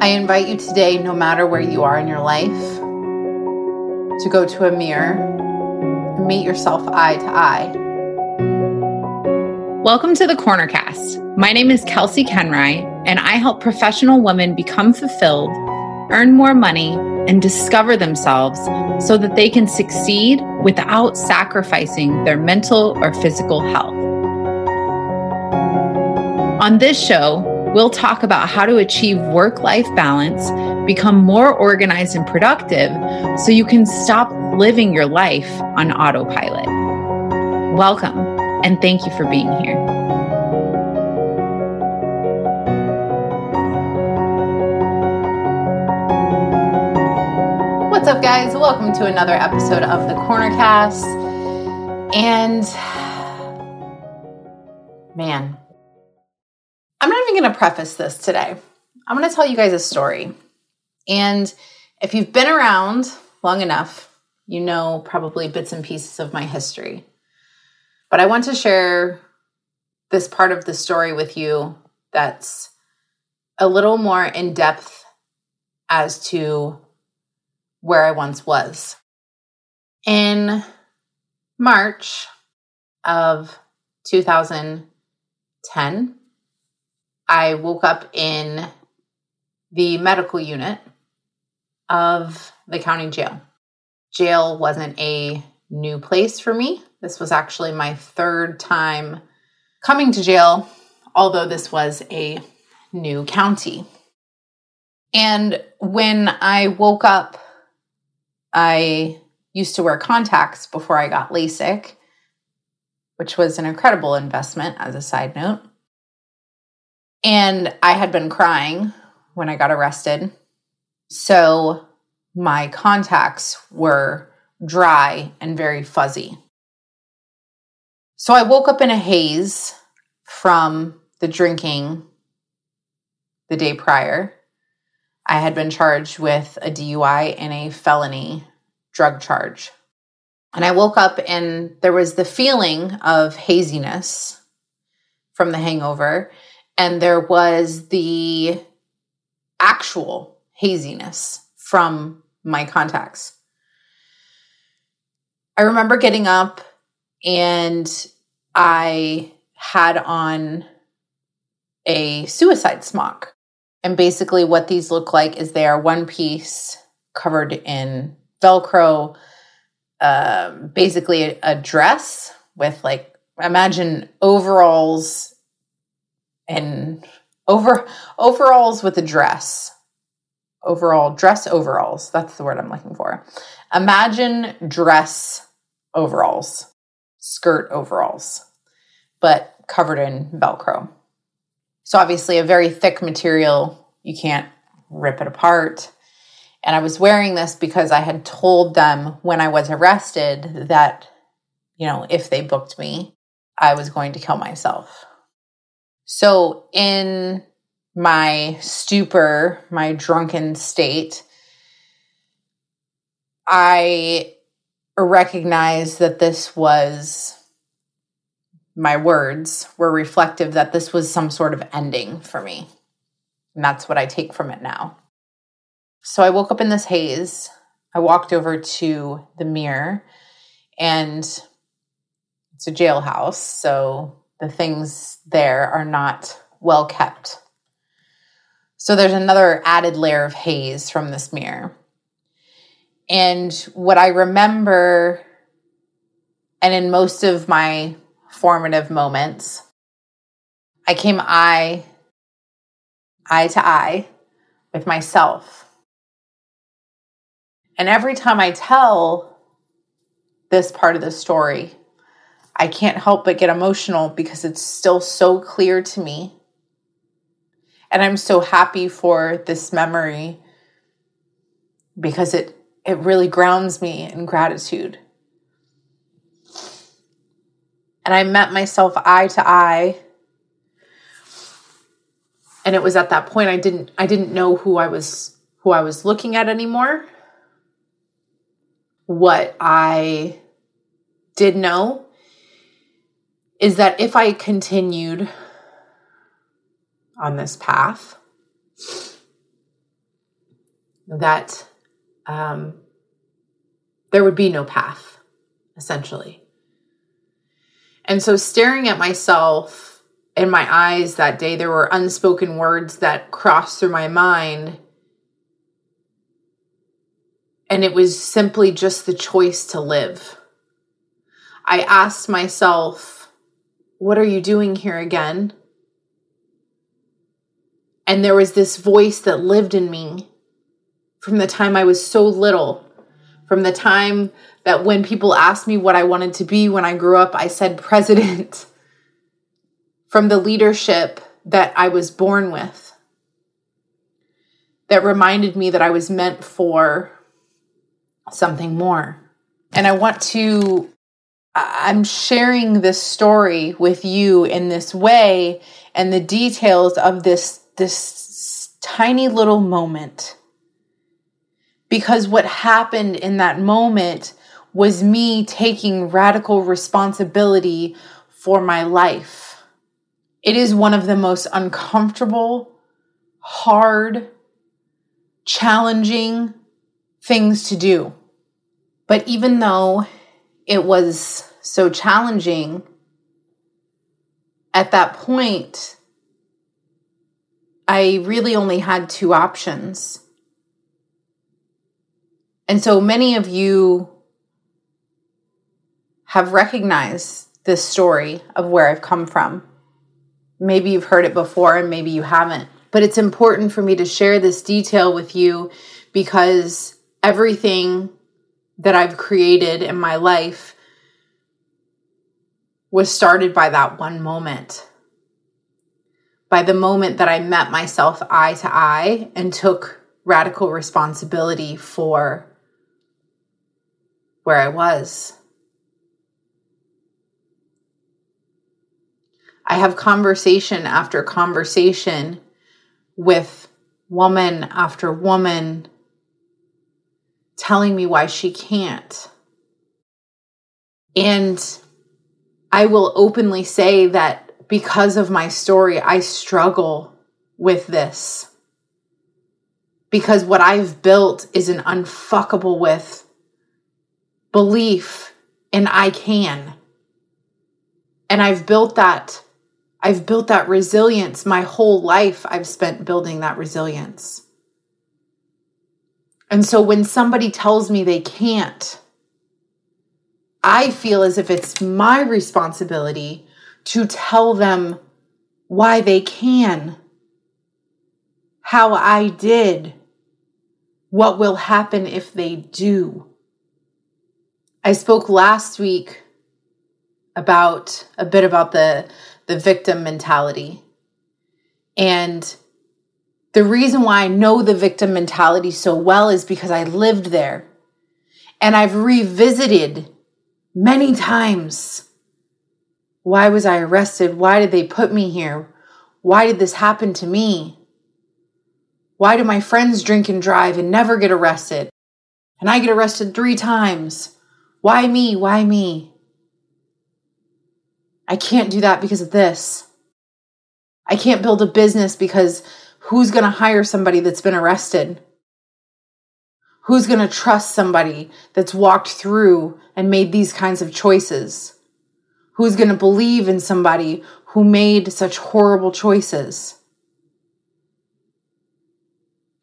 I invite you today, no matter where you are in your life, to go to a mirror and meet yourself eye to eye. Welcome to the Cornercast. My name is Kelsea Koenreich, and I help professional women become fulfilled, earn more money, and discover themselves so that they can succeed without sacrificing their mental or physical health. On this show, We'll talk about how to achieve work life balance, become more organized and productive so you can stop living your life on autopilot. Welcome, and thank you for being here. What's up, guys? Welcome to another episode of the Cornercast. And man, I'm going to preface this today. I'm going to tell you guys a story. And if you've been around long enough, you know probably bits and pieces of my history. But I want to share this part of the story with you that's a little more in depth as to where I once was. In March of 2010, I woke up in the medical unit of the county jail. Jail wasn't a new place for me. This was actually my third time coming to jail, although this was a new county. And when I woke up, I used to wear contacts before I got LASIK, which was an incredible investment as a side note. And I had been crying when I got arrested. So my contacts were dry and very fuzzy. So I woke up in a haze from the drinking the day prior. I had been charged with a DUI and a felony drug charge. And I woke up and there was the feeling of haziness from the hangover and there was the actual haziness from my contacts. I remember getting up and I had on a suicide smock. And basically, what these look like is they are one piece covered in Velcro, um, basically a, a dress with like, imagine overalls and over overalls with a dress. Overall dress overalls. That's the word i'm looking for. Imagine dress overalls skirt overalls but covered in velcro. So obviously a very thick material. You can't rip it apart. And i was wearing this because i had told them when i was arrested that you know if they booked me i was going to kill myself so, in my stupor, my drunken state, I recognized that this was my words were reflective that this was some sort of ending for me. And that's what I take from it now. So I woke up in this haze. I walked over to the mirror, and it's a jailhouse. So the things there are not well kept. So there's another added layer of haze from this mirror. And what I remember, and in most of my formative moments, I came eye eye to eye with myself. And every time I tell this part of the story, I can't help but get emotional because it's still so clear to me. And I'm so happy for this memory because it it really grounds me in gratitude. And I met myself eye to eye. And it was at that point I didn't I didn't know who I was who I was looking at anymore. What I did know is that if I continued on this path, that um, there would be no path, essentially. And so, staring at myself in my eyes that day, there were unspoken words that crossed through my mind. And it was simply just the choice to live. I asked myself, What are you doing here again? And there was this voice that lived in me from the time I was so little, from the time that when people asked me what I wanted to be when I grew up, I said president, from the leadership that I was born with, that reminded me that I was meant for something more. And I want to I'm sharing this story with you in this way and the details of this this tiny little moment. Because what happened in that moment was me taking radical responsibility for my life. It is one of the most uncomfortable, hard, challenging things to do. But even though it was so challenging at that point, I really only had two options. And so many of you have recognized this story of where I've come from. Maybe you've heard it before and maybe you haven't. But it's important for me to share this detail with you because everything that I've created in my life was started by that one moment. By the moment that I met myself eye to eye and took radical responsibility for where I was. I have conversation after conversation with woman after woman telling me why she can't. And I will openly say that because of my story, I struggle with this. Because what I've built is an unfuckable with belief in I can. And I've built that I've built that resilience my whole life. I've spent building that resilience. And so when somebody tells me they can't, I feel as if it's my responsibility to tell them why they can, how I did, what will happen if they do. I spoke last week about a bit about the the victim mentality. And the reason why I know the victim mentality so well is because I lived there. And I've revisited many times. Why was I arrested? Why did they put me here? Why did this happen to me? Why do my friends drink and drive and never get arrested? And I get arrested three times. Why me? Why me? I can't do that because of this. I can't build a business because who's going to hire somebody that's been arrested? Who's going to trust somebody that's walked through and made these kinds of choices? Who's going to believe in somebody who made such horrible choices?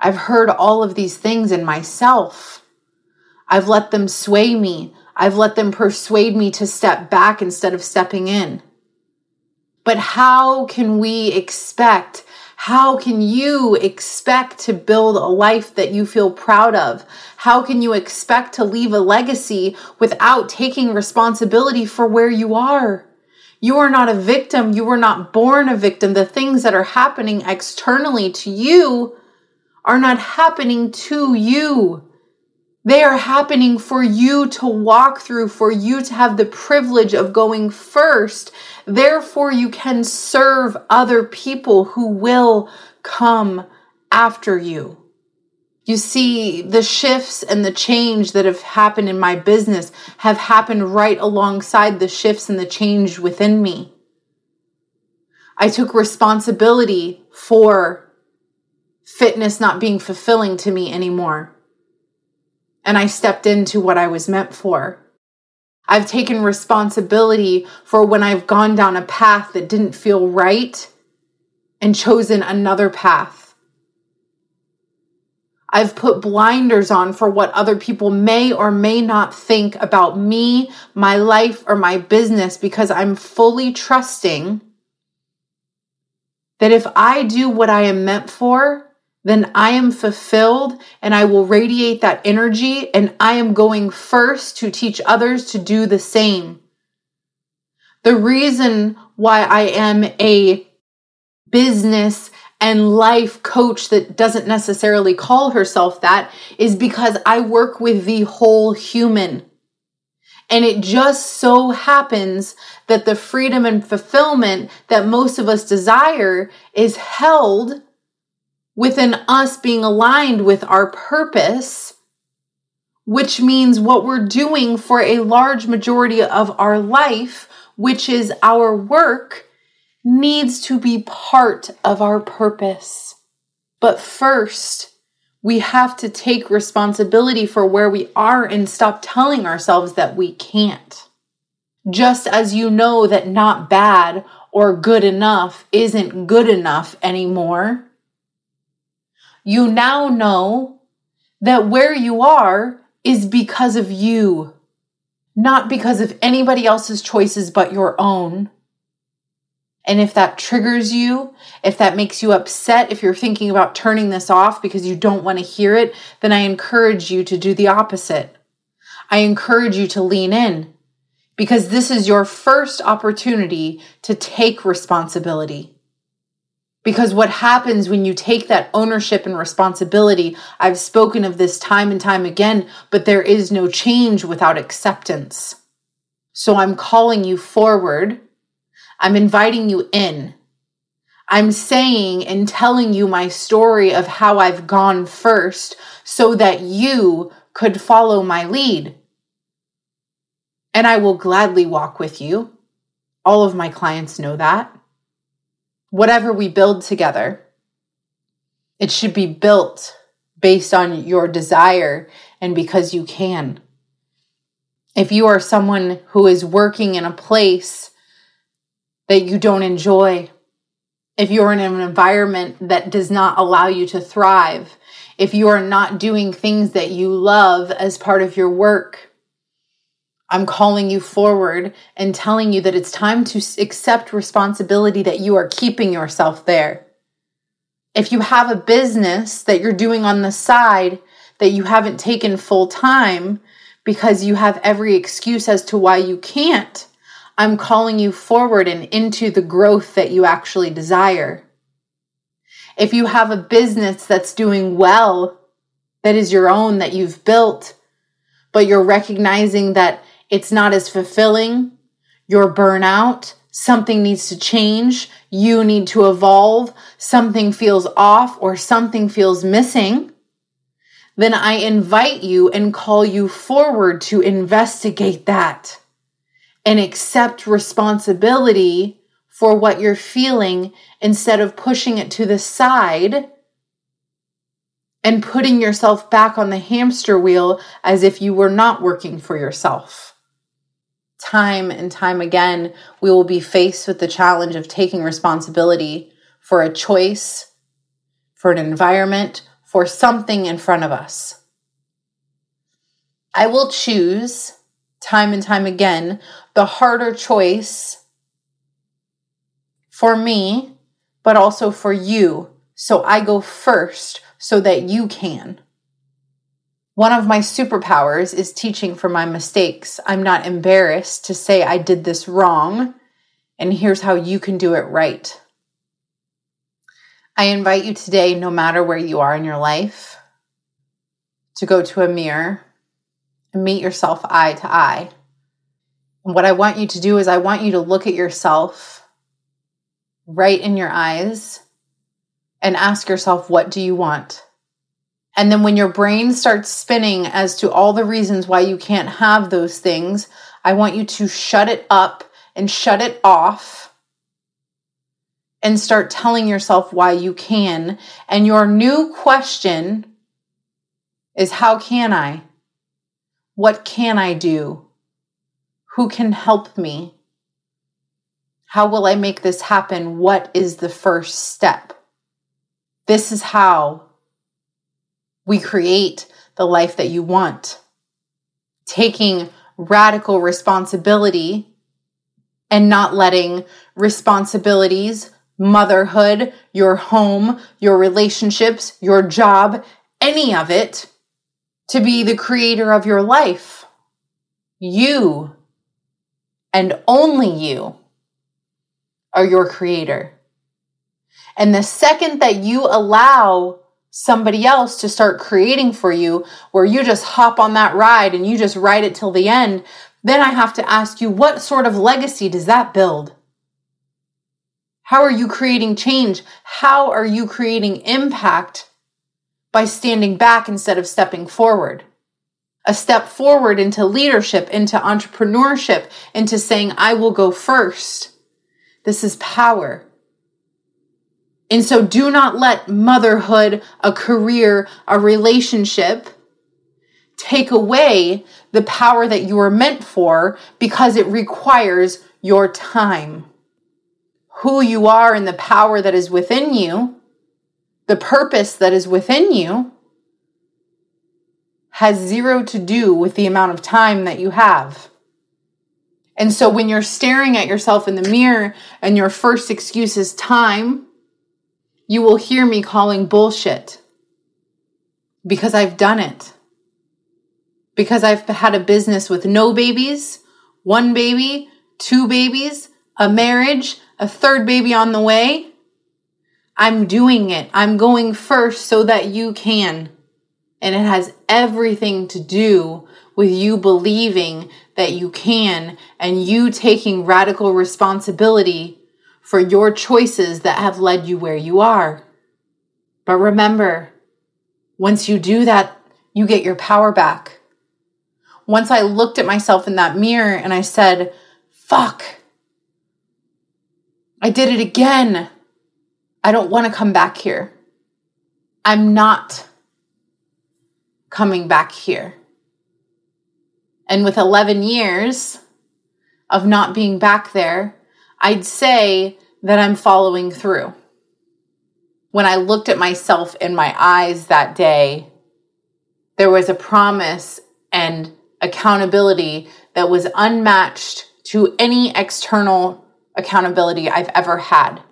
I've heard all of these things in myself. I've let them sway me. I've let them persuade me to step back instead of stepping in. But how can we expect How can you expect to build a life that you feel proud of? How can you expect to leave a legacy without taking responsibility for where you are? You are not a victim. You were not born a victim. The things that are happening externally to you are not happening to you. They are happening for you to walk through, for you to have the privilege of going first. Therefore, you can serve other people who will come after you. You see, the shifts and the change that have happened in my business have happened right alongside the shifts and the change within me. I took responsibility for fitness not being fulfilling to me anymore. And I stepped into what I was meant for. I've taken responsibility for when I've gone down a path that didn't feel right and chosen another path I've put blinders on for what other people may or may not think about me, my life, or my business because I'm fully trusting that if I do what I am meant for, then I am fulfilled and I will radiate that energy and I am going first to teach others to do the same. The reason why I am a business and life coach that doesn't necessarily call herself that is because I work with the whole human. And it just so happens that the freedom and fulfillment that most of us desire is held within us being aligned with our purpose, which means what we're doing for a large majority of our life, which is our work needs to be part of our purpose. But first, we have to take responsibility for where we are and stop telling ourselves that we can't. Just as you know that not bad or good enough isn't good enough anymore, you now know that where you are is because of you, not because of anybody else's choices but your own. And if that triggers you, if that makes you upset, if you're thinking about turning this off because you don't want to hear it, then I encourage you to do the opposite. I encourage you to lean in because this is your first opportunity to take responsibility. Because what happens when you take that ownership and responsibility, I've spoken of this time and time again, but there is no change without acceptance. So I'm calling you forward I'm inviting you in. I'm saying and telling you my story of how I've gone first so that you could follow my lead. And I will gladly walk with you. All of my clients know that. Whatever we build together, it should be built based on your desire and because you can. If you are someone who is working in a place that you don't enjoy, if you're in an environment that does not allow you to thrive, if you are not doing things that you love as part of your work, I'm calling you forward and telling you that it's time to accept responsibility that you are keeping yourself there. If you have a business that you're doing on the side that you haven't taken full time because you have every excuse as to why you can't, I'm calling you forward and into the growth that you actually desire. If you have a business that's doing well, that is your own, that you've built, but you're recognizing that it's not as fulfilling, you're burnout, something needs to change, you need to evolve, something feels off or something feels missing, then I invite you and call you forward to investigate that and accept responsibility for what you're feeling instead of pushing it to the side and putting yourself back on the hamster wheel as if you were not working for yourself. Time and time again, we will be faced with the challenge of taking responsibility for a choice, for an environment, for something in front of us. I will choose time and time again the harder choice for me, but also for you. So I go first so that you can. One of my superpowers is teaching from my mistakes. I'm not embarrassed to say I did this wrong, and here's how you can do it right. I invite you today, no matter where you are in your life, to go to a mirror and meet yourself eye to eye. And what I want you to do is, I want you to look at yourself right in your eyes and ask yourself, what do you want? And then when your brain starts spinning as to all the reasons why you can't have those things, I want you to shut it up and shut it off and start telling yourself why you can. And your new question is how can I? What can I do? Who can help me? How will I make this happen? What is the first step? This is how we create the life that you want. Taking radical responsibility and not letting responsibilities, motherhood, your home, your relationships, your job, any of it to be the creator of your life. You and only you are your creator. And the second that you allow somebody else to start creating for you, where you just hop on that ride and you just ride it till the end, then I have to ask you, what sort of legacy does that build? How are you creating change? How are you creating impact by standing back instead of stepping forward? A step forward into leadership, into entrepreneurship, into saying, I will go first. This is power. And so do not let motherhood, a career, a relationship take away the power that you are meant for because it requires your time. Who you are and the power that is within you, the purpose that is within you, has zero to do with the amount of time that you have. And so when you're staring at yourself in the mirror and your first excuse is time, you will hear me calling bullshit because I've done it. Because I've had a business with no babies, one baby, two babies, a marriage, a third baby on the way. I'm doing it. I'm going first so that you can. And it has everything to do with you believing that you can and you taking radical responsibility for your choices that have led you where you are. But remember, once you do that, you get your power back. Once I looked at myself in that mirror and I said, fuck, I did it again. I don't want to come back here. I'm not coming back here. And with 11 years of not being back there, I'd say that I'm following through. When I looked at myself in my eyes that day, there was a promise and accountability that was unmatched to any external accountability I've ever had.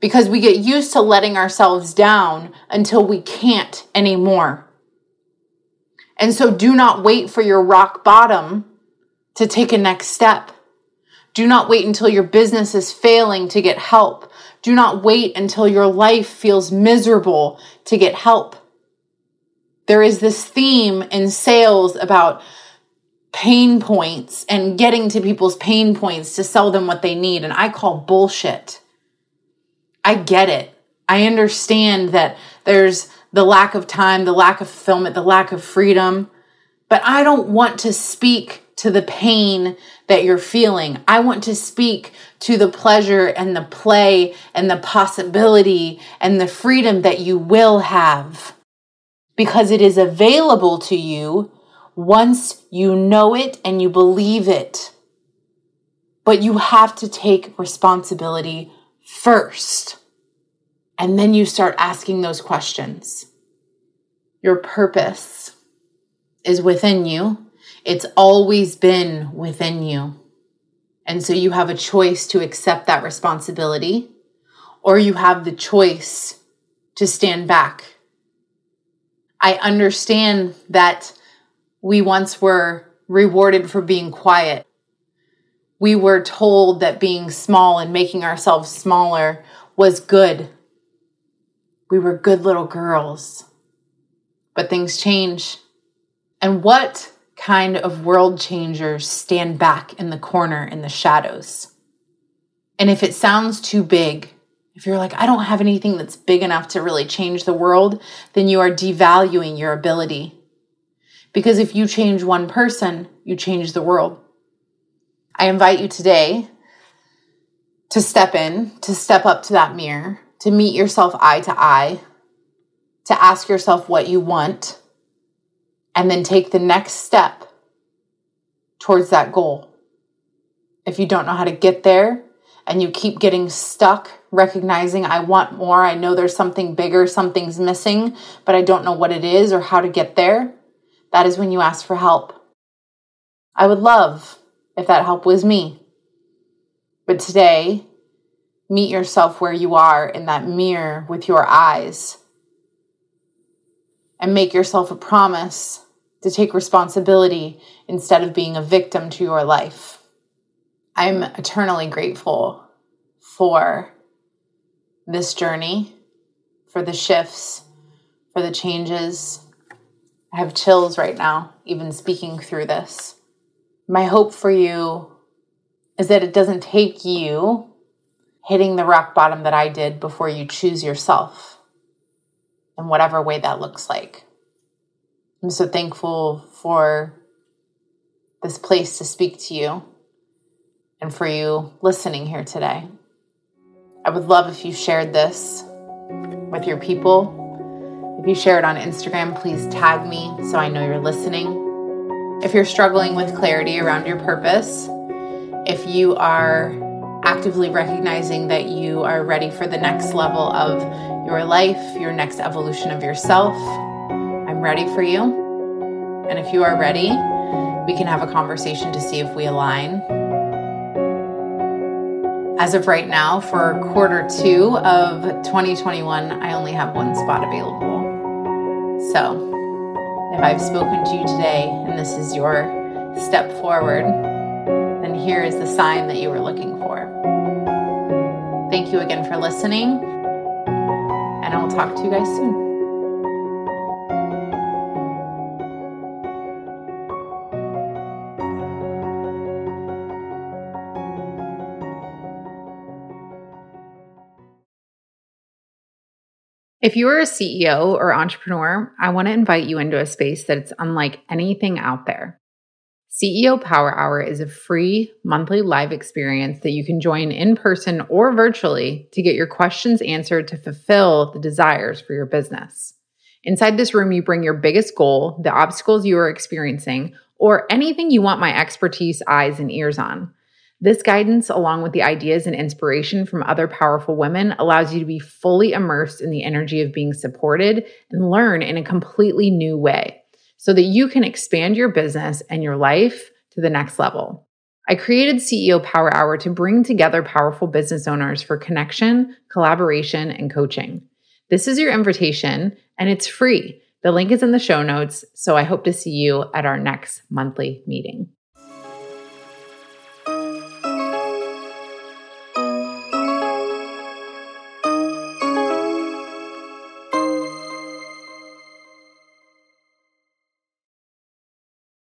Because we get used to letting ourselves down until we can't anymore. And so do not wait for your rock bottom to take a next step. Do not wait until your business is failing to get help. Do not wait until your life feels miserable to get help. There is this theme in sales about pain points and getting to people's pain points to sell them what they need. And I call bullshit. I get it. I understand that there's the lack of time, the lack of fulfillment, the lack of freedom. But I don't want to speak to the pain that you're feeling. I want to speak to the pleasure and the play and the possibility and the freedom that you will have because it is available to you once you know it and you believe it. But you have to take responsibility first. And then you start asking those questions. Your purpose is within you it's always been within you. And so you have a choice to accept that responsibility or you have the choice to stand back. I understand that we once were rewarded for being quiet. We were told that being small and making ourselves smaller was good. We were good little girls. But things change. And what kind of world changers stand back in the corner in the shadows? And if it sounds too big, if you're like, I don't have anything that's big enough to really change the world, then you are devaluing your ability. Because if you change one person, you change the world. I invite you today to step in, to step up to that mirror, to meet yourself eye to eye, to ask yourself what you want, and then take the next step towards that goal. If you don't know how to get there and you keep getting stuck, recognizing I want more, I know there's something bigger, something's missing, but I don't know what it is or how to get there, that is when you ask for help. I would love if that help was me. But today, meet yourself where you are in that mirror with your eyes and make yourself a promise to take responsibility instead of being a victim to your life. I'm eternally grateful for this journey, for the shifts, for the changes. I have chills right now, even speaking through this. My hope for you is that it doesn't take you hitting the rock bottom that I did before you choose yourself in whatever way that looks like. I'm so thankful for this place to speak to you and for you listening here today. I would love if you shared this with your people. If you share it on Instagram, please tag me so I know you're listening. If you're struggling with clarity around your purpose, if you are actively recognizing that you are ready for the next level of your life, your next evolution of yourself, I'm ready for you. And if you are ready, we can have a conversation to see if we align. As of right now, for quarter two of 2021, I only have one spot available. So, if I've spoken to you today and this is your step forward, then here is the sign that you were looking for. Thank you again for listening, and I will talk to you guys soon. If you are a CEO or entrepreneur, I want to invite you into a space that's unlike anything out there. CEO Power Hour is a free monthly live experience that you can join in person or virtually to get your questions answered to fulfill the desires for your business. Inside this room, you bring your biggest goal, the obstacles you are experiencing, or anything you want my expertise, eyes, and ears on. This guidance, along with the ideas and inspiration from other powerful women, allows you to be fully immersed in the energy of being supported and learn in a completely new way so that you can expand your business and your life to the next level. I created CEO Power Hour to bring together powerful business owners for connection, collaboration, and coaching. This is your invitation, and it's free. The link is in the show notes, so I hope to see you at our next monthly meeting.